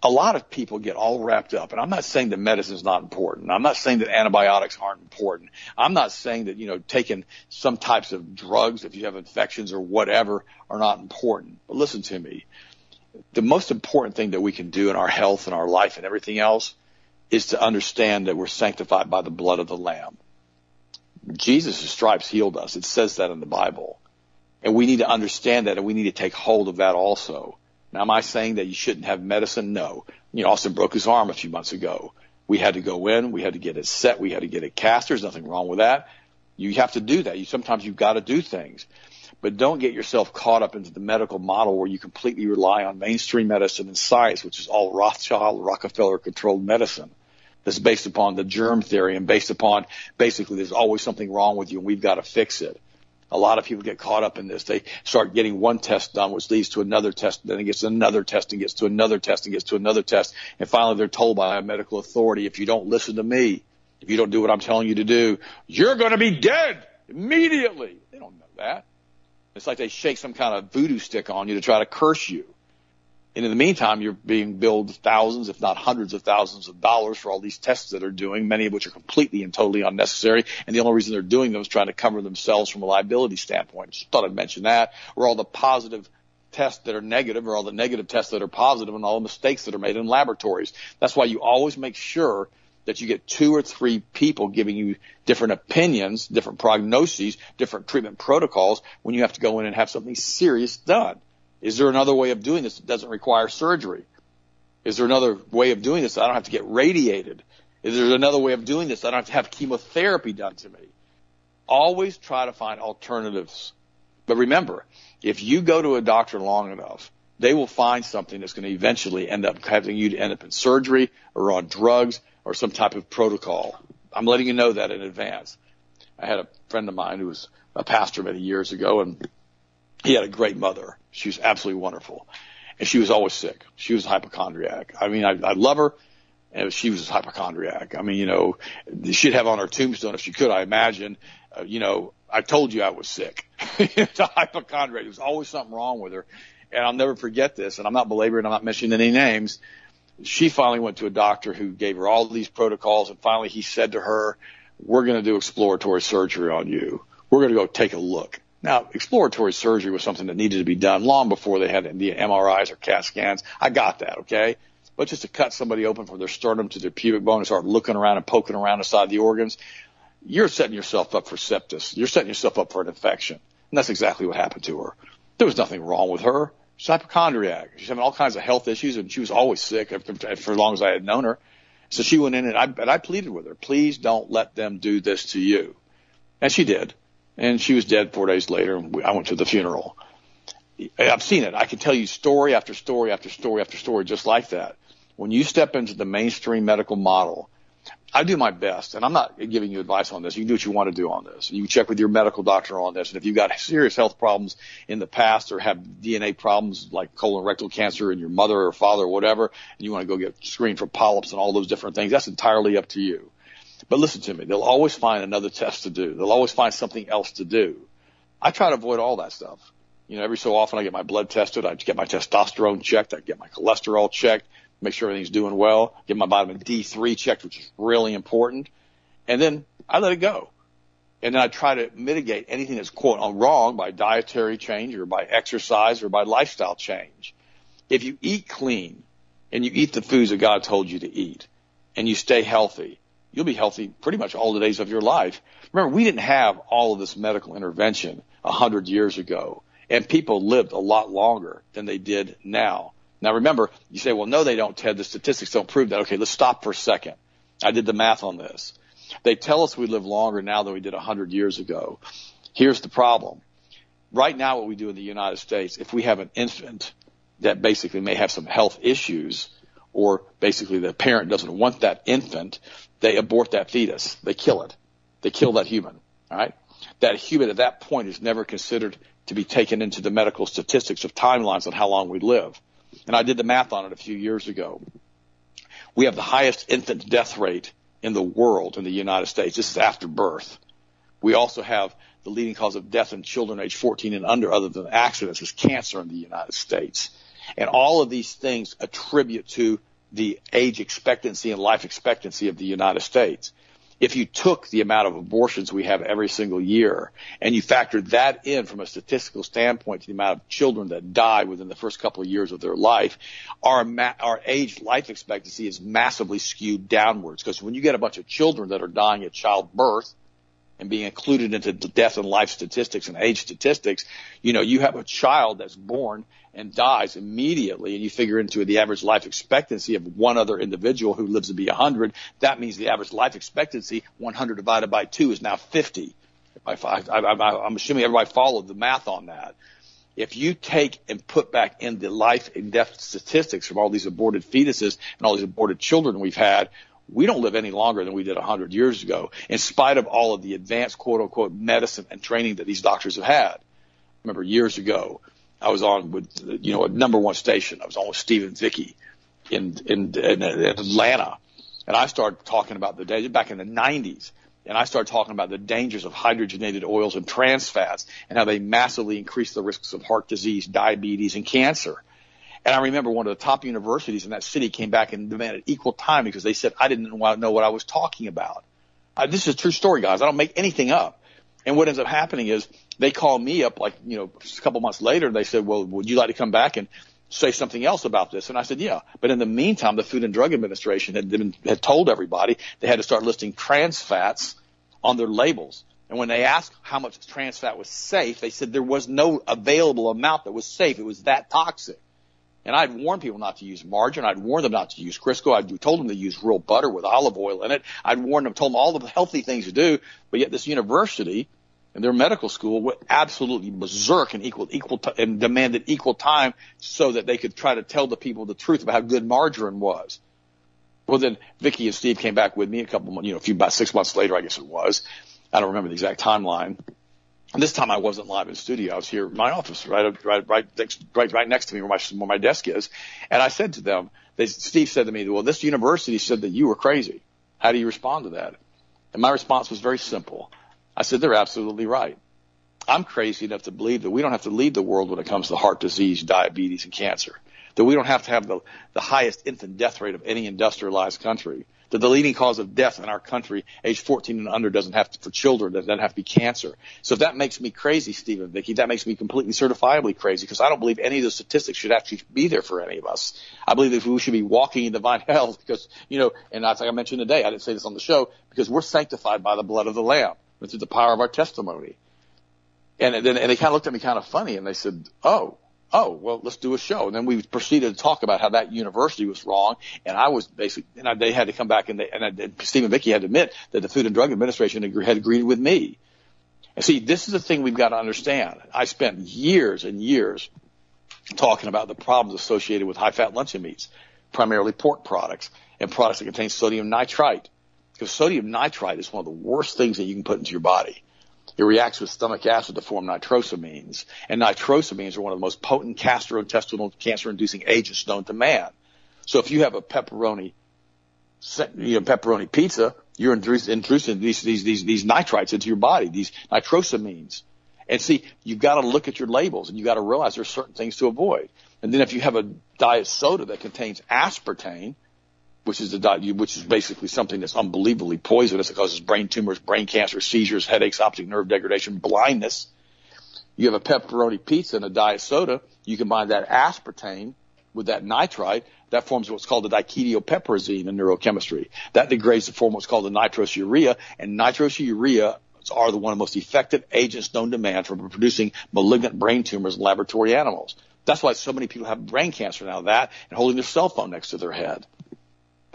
A lot of people get all wrapped up, and I'm not saying that medicine is not important. I'm not saying that antibiotics aren't important. I'm not saying that, you know, taking some types of drugs if you have infections or whatever are not important. But listen to me. The most important thing that we can do in our health and our life and everything else is to understand that we're sanctified by the blood of the Lamb. Jesus' stripes healed us. It says that in the Bible. And we need to understand that and we need to take hold of that also. Now, am I saying that you shouldn't have medicine? No. You know, Austin broke his arm a few months ago. We had to go in. We had to get it set. We had to get it cast. There's nothing wrong with that. You have to do that. You sometimes you've got to do things, but don't get yourself caught up into the medical model where you completely rely on mainstream medicine and science, which is all Rothschild, Rockefeller controlled medicine. That's based upon the germ theory and based upon basically there's always something wrong with you and we've got to fix it. A lot of people get caught up in this. They start getting one test done, which leads to another test, then it gets another test and gets to another test and gets to another test. And finally they're told by a medical authority, if you don't listen to me, if you don't do what I'm telling you to do, you're going to be dead immediately. They don't know that. It's like they shake some kind of voodoo stick on you to try to curse you. And in the meantime, you're being billed thousands, if not hundreds of thousands of dollars for all these tests that are doing, many of which are completely and totally unnecessary. And the only reason they're doing them is trying to cover themselves from a liability standpoint. Just thought I'd mention that. Or all the positive tests that are negative or all the negative tests that are positive and all the mistakes that are made in laboratories. That's why you always make sure that you get two or three people giving you different opinions, different prognoses, different treatment protocols when you have to go in and have something serious done. Is there another way of doing this that doesn't require surgery? Is there another way of doing this I don't have to get radiated? Is there another way of doing this I don't have to have chemotherapy done to me? Always try to find alternatives. But remember, if you go to a doctor long enough, they will find something that's going to eventually end up having you to end up in surgery or on drugs or some type of protocol. I'm letting you know that in advance. I had a friend of mine who was a pastor many years ago and he had a great mother. She was absolutely wonderful. And she was always sick. She was a hypochondriac. I mean, I, I love her. And she was a hypochondriac. I mean, you know, she'd have on her tombstone if she could, I imagine, uh, you know, I told you I was sick. it's [LAUGHS] a hypochondriac. There was always something wrong with her. And I'll never forget this. And I'm not belaboring, I'm not mentioning any names. She finally went to a doctor who gave her all these protocols. And finally he said to her, we're going to do exploratory surgery on you. We're going to go take a look. Now, exploratory surgery was something that needed to be done long before they had the MRIs or CAT scans. I got that, okay? But just to cut somebody open from their sternum to their pubic bone and start looking around and poking around inside the organs, you're setting yourself up for sepsis. You're setting yourself up for an infection. And that's exactly what happened to her. There was nothing wrong with her. She's hypochondriac. She's having all kinds of health issues and she was always sick for as long as I had known her. So she went in and I, and I pleaded with her, please don't let them do this to you. And she did and she was dead four days later. And I went to the funeral. I've seen it. I can tell you story after story after story after story just like that. When you step into the mainstream medical model, I do my best, and I'm not giving you advice on this. You can do what you want to do on this. You check with your medical doctor on this. And if you've got serious health problems in the past or have DNA problems like colon rectal cancer in your mother or father or whatever, and you want to go get screened for polyps and all those different things, that's entirely up to you. But listen to me, they'll always find another test to do. They'll always find something else to do. I try to avoid all that stuff. You know, every so often I get my blood tested, I get my testosterone checked, I get my cholesterol checked, make sure everything's doing well, get my vitamin D3 checked, which is really important. And then I let it go. And then I try to mitigate anything that's quote on wrong by dietary change or by exercise or by lifestyle change. If you eat clean and you eat the foods that God told you to eat and you stay healthy, you'll be healthy pretty much all the days of your life. Remember, we didn't have all of this medical intervention a hundred years ago, and people lived a lot longer than they did now. Now remember, you say, well, no, they don't, Ted. The statistics don't prove that. Okay, let's stop for a second. I did the math on this. They tell us we live longer now than we did a hundred years ago. Here's the problem. Right now, what we do in the United States, if we have an infant that basically may have some health issues, or basically the parent doesn't want that infant, they abort that fetus. They kill it. They kill that human. All right. That human at that point is never considered to be taken into the medical statistics of timelines on how long we live. And I did the math on it a few years ago. We have the highest infant death rate in the world in the United States. This is after birth. We also have the leading cause of death in children age 14 and under other than accidents is cancer in the United States. And all of these things attribute to the age expectancy and life expectancy of the United States. If you took the amount of abortions we have every single year and you factored that in from a statistical standpoint to the amount of children that die within the first couple of years of their life, our ma- our age life expectancy is massively skewed downwards. Because when you get a bunch of children that are dying at childbirth and being included into the death and life statistics and age statistics, you know, you have a child that's born and dies immediately and you figure into the average life expectancy of one other individual who lives to be 100, that means the average life expectancy 100 divided by 2 is now 50. If I'm assuming everybody followed the math on that. If you take and put back in the life and death statistics from all these aborted fetuses and all these aborted children we've had, we don't live any longer than we did 100 years ago, in spite of all of the advanced quote unquote medicine and training that these doctors have had. Remember years ago, I was on with, you know, a number one station. I was on with Steve and Vicky in, in, in, in Atlanta. And I started talking about the day back in the 90s. And I started talking about the dangers of hydrogenated oils and trans fats and how they massively increase the risks of heart disease, diabetes, and cancer. And I remember one of the top universities in that city came back and demanded equal time because they said I didn't know what I was talking about. Uh, this is a true story, guys. I don't make anything up. And what ends up happening is they call me up like, you know, a couple months later and they said, well, would you like to come back and say something else about this? And I said, yeah. But in the meantime, the Food and Drug Administration had, been, had told everybody they had to start listing trans fats on their labels. And when they asked how much trans fat was safe, they said there was no available amount that was safe. It was that toxic. And I'd warned people not to use margarine. I'd warned them not to use Crisco. I'd told them to use real butter with olive oil in it. I'd warned them, told them all the healthy things to do. But yet this university and their medical school went absolutely berserk and equal, equal, t- and demanded equal time so that they could try to tell the people the truth about how good margarine was. Well, then Vicky and Steve came back with me a couple, you know, a few, about six months later, I guess it was. I don't remember the exact timeline. This time I wasn't live in studio. I was here in my office, right, right, right next, right, right next to me where my, where my desk is. And I said to them, they, Steve said to me, well, this university said that you were crazy. How do you respond to that? And my response was very simple. I said, they're absolutely right. I'm crazy enough to believe that we don't have to lead the world when it comes to heart disease, diabetes, and cancer. That we don't have to have the, the highest infant death rate of any industrialized country that the leading cause of death in our country, age 14 and under, doesn't have to, for children, doesn't have to be cancer. So if that makes me crazy, Stephen, Vicky, that makes me completely certifiably crazy because I don't believe any of those statistics should actually be there for any of us. I believe that we should be walking in divine [LAUGHS] health because, you know, and as I mentioned today, I didn't say this on the show, because we're sanctified by the blood of the Lamb and through the power of our testimony. And then, and they kind of looked at me kind of funny and they said, oh, oh, well, let's do a show. And then we proceeded to talk about how that university was wrong. And I was basically, and I, they had to come back and they, and, I, and Stephen Vicky had to admit that the Food and Drug Administration had agreed with me. And see, this is the thing we've got to understand. I spent years and years talking about the problems associated with high fat luncheon meats, primarily pork products and products that contain sodium nitrite. Because sodium nitrite is one of the worst things that you can put into your body. It reacts with stomach acid to form nitrosamines. And nitrosamines are one of the most potent gastrointestinal cancer-inducing agents known to man. So if you have a pepperoni, you know, pepperoni pizza, you're introducing these, these, these, these nitrites into your body, these nitrosamines. And see, you've got to look at your labels and you've got to realize there's certain things to avoid. And then if you have a diet soda that contains aspartame, which is the which is basically something that's unbelievably poisonous. It causes brain tumors, brain cancer, seizures, headaches, optic nerve degradation, blindness. You have a pepperoni pizza and a diet soda. You combine that aspartame with that nitrite. That forms what's called the diketopiperazine in neurochemistry. That degrades to form what's called the nitrosourea, and nitrosourea are the one of the most effective agents known to man for producing malignant brain tumors in laboratory animals. That's why so many people have brain cancer now. That and holding their cell phone next to their head.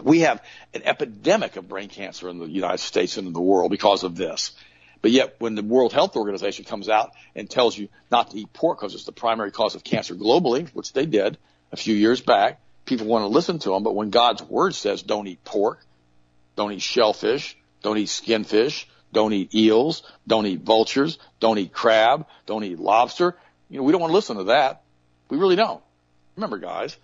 We have an epidemic of brain cancer in the United States and in the world because of this. But yet, when the World Health Organization comes out and tells you not to eat pork because it's the primary cause of cancer globally, which they did a few years back, people want to listen to them. But when God's word says don't eat pork, don't eat shellfish, don't eat skin fish, don't eat eels, don't eat vultures, don't eat crab, don't eat lobster, you know, we don't want to listen to that. We really don't. Remember, guys,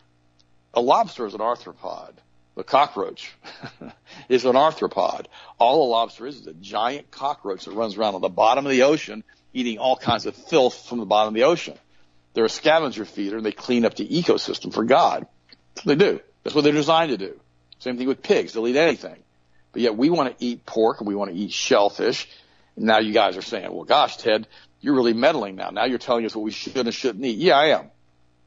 a lobster is an arthropod the cockroach [LAUGHS] is an arthropod. All a lobster is is a giant cockroach that runs around on the bottom of the ocean eating all kinds of filth from the bottom of the ocean. They're a scavenger feeder and they clean up the ecosystem for God. They do. That's what they're designed to do. Same thing with pigs. They'll eat anything. But yet we want to eat pork and we want to eat shellfish. Now you guys are saying, well, gosh, Ted, you're really meddling now. Now you're telling us what we should and shouldn't eat. Yeah, I am.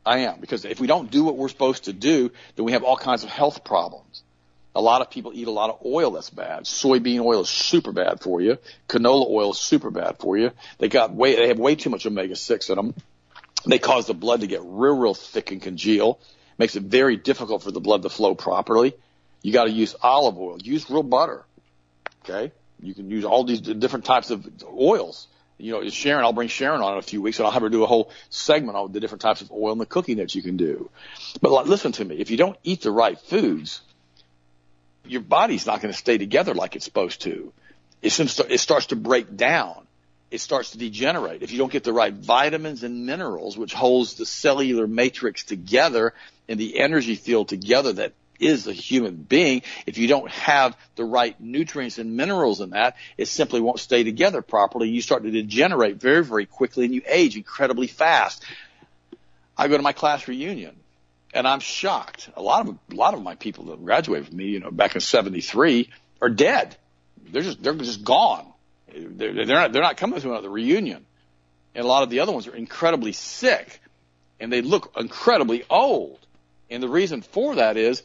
I am. Because if we don't do what we're supposed to do, then we have all kinds of health problems. A lot of people eat a lot of oil that's bad. Soybean oil is super bad for you. Canola oil is super bad for you. They got way, they have way too much omega 6 in them. They cause the blood to get real, real thick and congeal. Makes it very difficult for the blood to flow properly. You got to use olive oil. Use real butter. Okay. You can use all these different types of oils. You know, Sharon, I'll bring Sharon on in a few weeks and I'll have her do a whole segment on the different types of oil and the cooking that you can do. But listen to me. If you don't eat the right foods, your body's not going to stay together like it's supposed to. It, it starts to break down. It starts to degenerate. If you don't get the right vitamins and minerals, which holds the cellular matrix together and the energy field together that is a human being, if you don't have the right nutrients and minerals in that, it simply won't stay together properly. You start to degenerate very, very quickly and you age incredibly fast. I go to my class reunion and I'm shocked. A lot of a lot of my people that graduated from me, you know, back in '73, are dead. They're just they're just gone. They're, they're not they're not coming to another reunion. And a lot of the other ones are incredibly sick, and they look incredibly old. And the reason for that is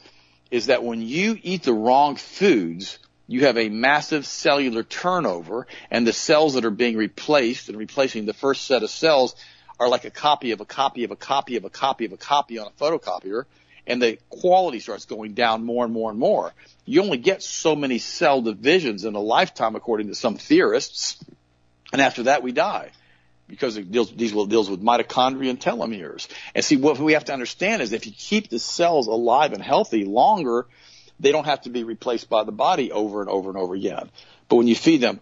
is that when you eat the wrong foods, you have a massive cellular turnover, and the cells that are being replaced and replacing the first set of cells are like a copy of a copy of a copy of a copy of a copy on a photocopier, and the quality starts going down more and more and more. You only get so many cell divisions in a lifetime, according to some theorists, and after that we die because it deals, deals, deals with mitochondria and telomeres. And see, what we have to understand is if you keep the cells alive and healthy longer, they don't have to be replaced by the body over and over and over again. But when you feed them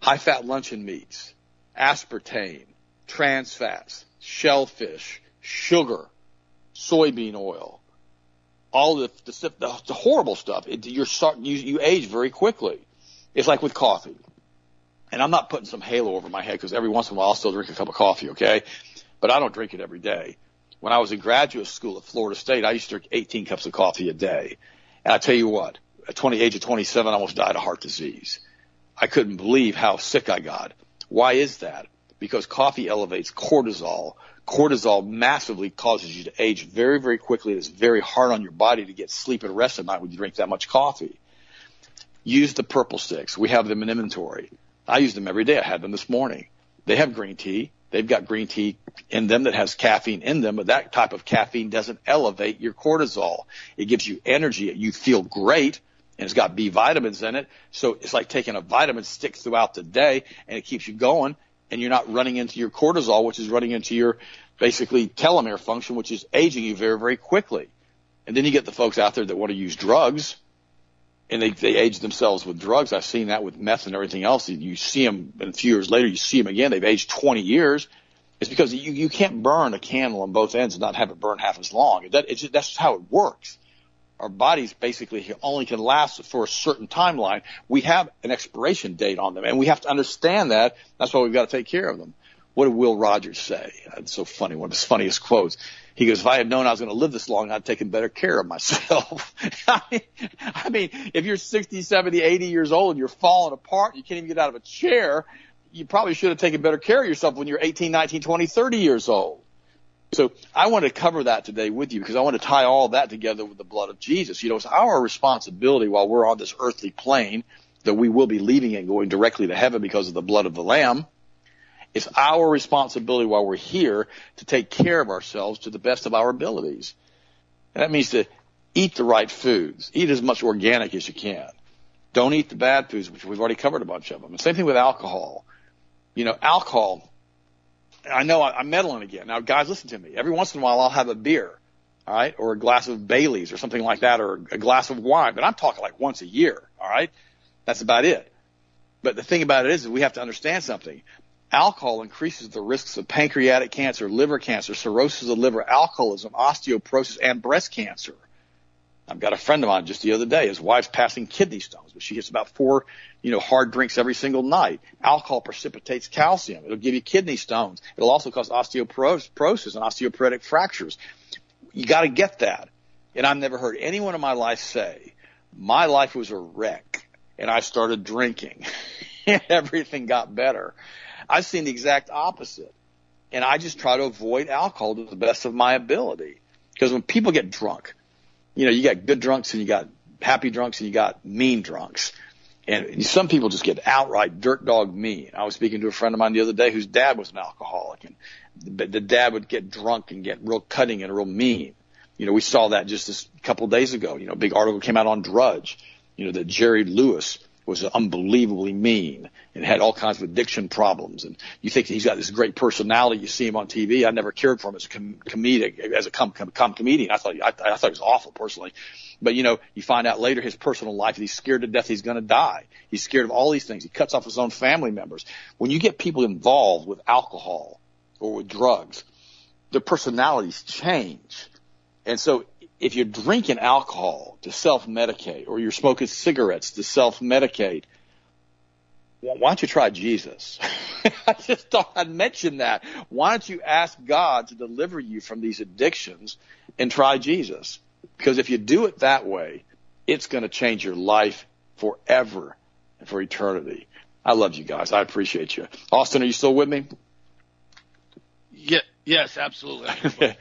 high fat luncheon meats, aspartame, trans fats, shellfish, sugar, soybean oil, all the the, the, horrible stuff. It, you're starting you, you age very quickly. It's like with coffee, and I'm not putting some halo over my head because every once in a while I'll still drink a cup of coffee, okay? But I don't drink it every day. When I was in graduate school at Florida State, I used to drink 18 cups of coffee a day. And I tell you what, at 20 age of 27, I almost died of heart disease. I couldn't believe how sick I got. Why is that? because coffee elevates cortisol. Cortisol massively causes you to age very, very quickly. It's very hard on your body to get sleep and rest at night when you drink that much coffee. Use the purple sticks. We have them in inventory. I use them every day. I had them this morning. They have green tea. They've got green tea in them that has caffeine in them, but that type of caffeine doesn't elevate your cortisol. It gives you energy. You feel great and it's got B vitamins in it. So it's like taking a vitamin stick throughout the day and it keeps you going and you're not running into your cortisol, which is running into your basically telomere function, which is aging you very, very quickly. And then you get the folks out there that want to use drugs and they, they age themselves with drugs. I've seen that with meth and everything else. You see them and a few years later, you see them again. They've aged 20 years. It's because you, you can't burn a candle on both ends and not have it burn half as long. That, it's just, that's how it works our bodies basically only can last for a certain timeline. We have an expiration date on them, and we have to understand that. That's why we've got to take care of them. What did Will Rogers say? It's so funny. One of his funniest quotes. He goes, if I had known I was going to live this long, I'd taken better care of myself. [LAUGHS] I, mean, if you're 60, 70, 80 years old and you're falling apart, you can't even get out of a chair, you probably should have taken better care of yourself when you're 18, 19, 20, 30 years old. So I want to cover that today with you because I want to tie all that together with the blood of Jesus. You know, it's our responsibility while we're on this earthly plane that we will be leaving and going directly to heaven because of the blood of the Lamb. It's our responsibility while we're here to take care of ourselves to the best of our abilities. And that means to eat the right foods. Eat as much organic as you can. Don't eat the bad foods, which we've already covered a bunch of them. Same thing with alcohol. You know, alcohol I know I'm meddling again. Now, guys, listen to me. Every once in a while, I'll have a beer, all right, or a glass of Bailey's or something like that, or a glass of wine. But I'm talking like once a year, all right. That's about it. But the thing about it is, is we have to understand something. Alcohol increases the risks of pancreatic cancer, liver cancer, cirrhosis of the liver, alcoholism, osteoporosis, and breast cancer. I've got a friend of mine just the other day, his wife's passing kidney stones, but she gets about four, you know, hard drinks every single night. Alcohol precipitates calcium. It'll give you kidney stones. It'll also cause osteoporosis and osteoporotic fractures. You got to get that. And I've never heard anyone in my life say, my life was a wreck and I started drinking [LAUGHS] and everything got better. I've seen the exact opposite. And I just try to avoid alcohol to the best of my ability. Because when people get drunk, you know, you got good drunks and you got happy drunks and you got mean drunks. And some people just get outright dirt dog mean. I was speaking to a friend of mine the other day whose dad was an alcoholic and the dad would get drunk and get real cutting and real mean. You know, we saw that just a couple days ago. You know, a big article came out on Drudge, you know, that Jerry Lewis was unbelievably mean and had all kinds of addiction problems. And you think he's got this great personality. You see him on TV. I never cared for him as a com- comedic, as a com- com- com- comedian. I thought, I, I thought he was awful personally. But you know, you find out later his personal life, he's scared to death he's going to die. He's scared of all these things. He cuts off his own family members. When you get people involved with alcohol or with drugs, their personalities change. And so if you're drinking alcohol to self-medicate or you're smoking cigarettes to self-medicate, why don't you try Jesus? [LAUGHS] I just thought I'd mention that. Why don't you ask God to deliver you from these addictions and try Jesus? Because if you do it that way, it's going to change your life forever and for eternity. I love you guys. I appreciate you. Austin, are you still with me? Yeah, Yes, absolutely.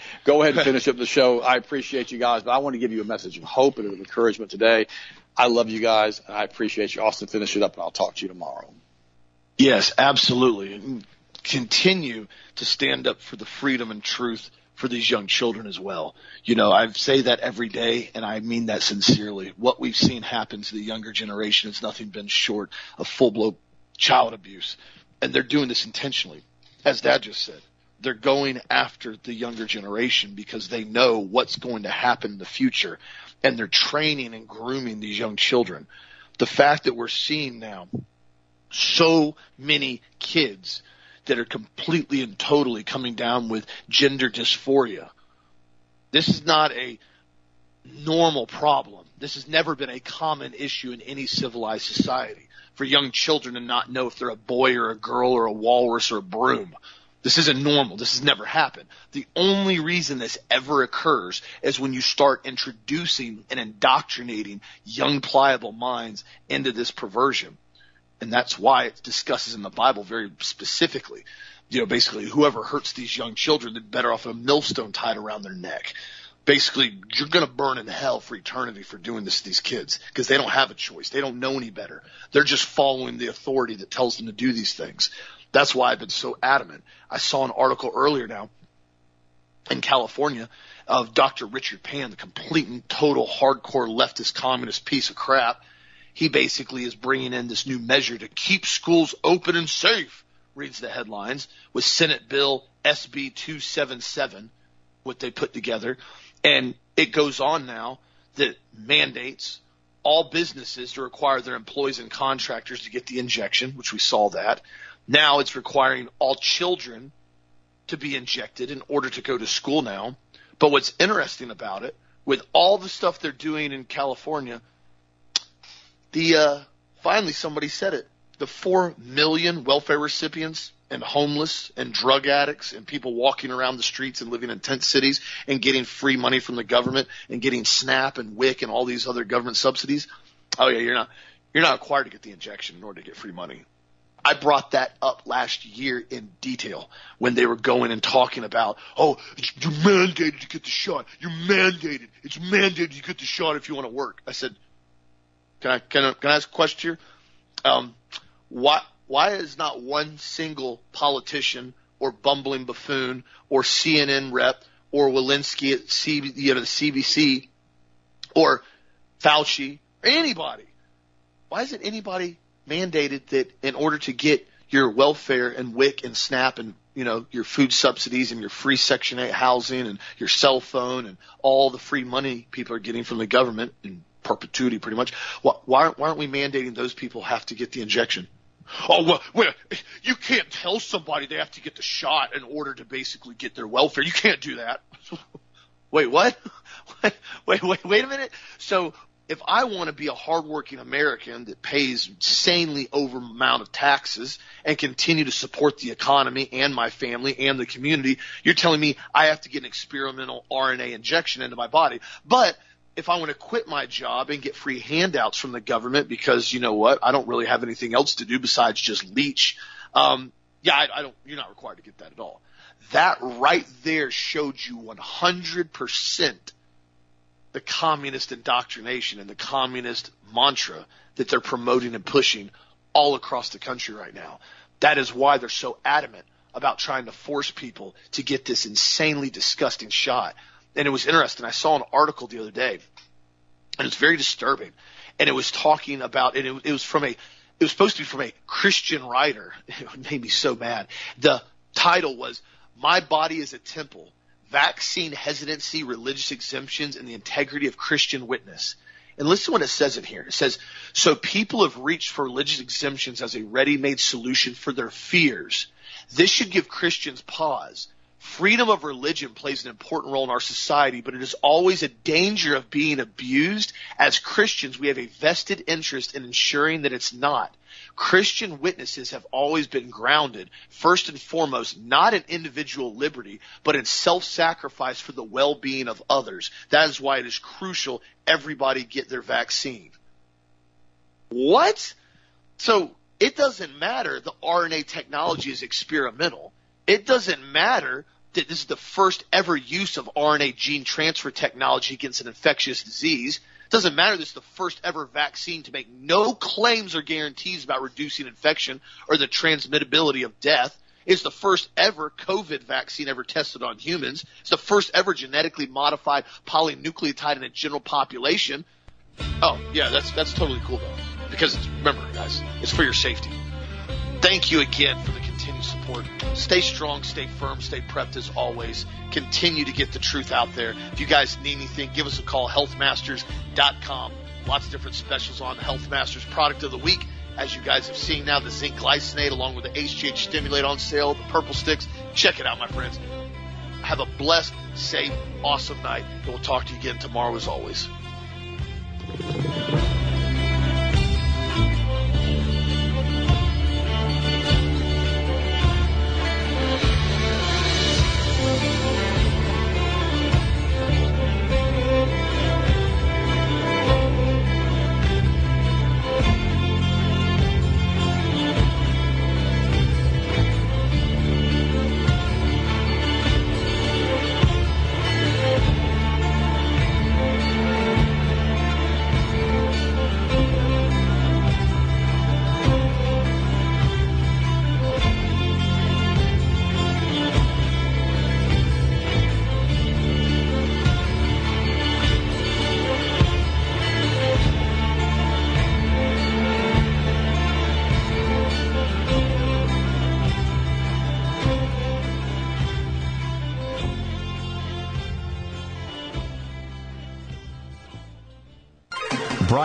[LAUGHS] Go ahead and finish up the show. I appreciate you guys, but I want to give you a message of hope and of encouragement today. I love you guys, and I appreciate you. Austin, finish it up, and I'll talk to you tomorrow. Yes, absolutely. Continue to stand up for the freedom and truth for these young children as well. You know, I say that every day, and I mean that sincerely. What we've seen happen to the younger generation has nothing been short of full blown child abuse, and they're doing this intentionally, as Dad just said they're going after the younger generation because they know what's going to happen in the future and they're training and grooming these young children. The fact that we're seeing now so many kids that are completely and totally coming down with gender dysphoria. This is not a normal problem. This has never been a common issue in any civilized society for young children to not know if they're a boy or a girl or a walrus or a broom. This isn't normal. This has never happened. The only reason this ever occurs is when you start introducing and indoctrinating young pliable minds into this perversion. And that's why it discusses in the Bible very specifically. You know, basically whoever hurts these young children, they're better off a millstone tied around their neck. Basically, you're gonna burn in hell for eternity for doing this to these kids because they don't have a choice. They don't know any better. They're just following the authority that tells them to do these things. That's why I've been so adamant. I saw an article earlier now in California of Dr. Richard Pan, the complete and total hardcore leftist communist piece of crap. He basically is bringing in this new measure to keep schools open and safe, reads the headlines, with Senate Bill SB 277, what they put together. And it goes on now that mandates all businesses to require their employees and contractors to get the injection, which we saw that. Now it's requiring all children to be injected in order to go to school now. But what's interesting about it, with all the stuff they're doing in California, the uh, finally somebody said it: the four million welfare recipients and homeless and drug addicts and people walking around the streets and living in tent cities and getting free money from the government and getting SNAP and WIC and all these other government subsidies. Oh yeah, you're not you're not required to get the injection in order to get free money. I brought that up last year in detail when they were going and talking about, oh, you're mandated to get the shot. You're mandated. It's mandated you get the shot if you want to work. I said, can I, can I, can I ask a question here? Um, why, why is not one single politician or bumbling buffoon or CNN rep or Walensky at C, you know, the CDC or Fauci or anybody? Why isn't anybody mandated that in order to get your welfare and WIC and SNAP and you know your food subsidies and your free Section 8 housing and your cell phone and all the free money people are getting from the government in perpetuity, pretty much. Why, why aren't we mandating those people have to get the injection? Oh well, well, you can't tell somebody they have to get the shot in order to basically get their welfare. You can't do that. [LAUGHS] Wait, what? [LAUGHS] wait, wait, wait a minute. So if I want to be a hardworking American that pays insanely over amount of taxes and continue to support the economy and my family and the community, you're telling me I have to get an experimental RNA injection into my body. But if I want to quit my job and get free handouts from the government because you know what, I don't really have anything else to do besides just leech. Um, yeah, I, I don't. You're not required to get that at all. That right there showed you 100 percent the communist indoctrination and the communist mantra that they're promoting and pushing all across the country right now. That is why they're so adamant about trying to force people to get this insanely disgusting shot. And it was interesting. I saw an article the other day, and it's very disturbing. And it was talking about, and it, it was from a, it was supposed to be from a Christian writer. [LAUGHS] It made me so mad. The title was, My Body is a Temple vaccine hesitancy, religious exemptions, and the integrity of Christian witness. And listen to what it says in here. It says, so people have reached for religious exemptions as a ready-made solution for their fears. This should give Christians pause. Freedom of religion plays an important role in our society, but it is always a danger of being abused. As Christians, we have a vested interest in ensuring that it's not. Christian witnesses have always been grounded, first and foremost, not in individual liberty, but in self-sacrifice for the well-being of others. That is why it is crucial everybody get their vaccine. What? So it doesn't matter the RNA technology is experimental. It doesn't matter that this is the first ever use of RNA gene transfer technology against an infectious disease. Doesn't matter. This is the first ever vaccine to make no claims or guarantees about reducing infection or the transmittability of death. It's the first ever COVID vaccine ever tested on humans. It's the first ever genetically modified polynucleotide in a general population. Oh, yeah, that's that's totally cool though. Because remember, guys, it's for your safety. Thank you again for the continued support. Stay strong, stay firm, stay prepped as always. Continue to get the truth out there. If you guys need anything, give us a call, healthmasters.com. Lots of different specials on Health Masters product of the week. As you guys have seen now, the zinc glycinate along with the HGH stimulate on sale, the purple sticks. Check it out, my friends. Have a blessed, safe, awesome night. And we'll talk to you again tomorrow as always.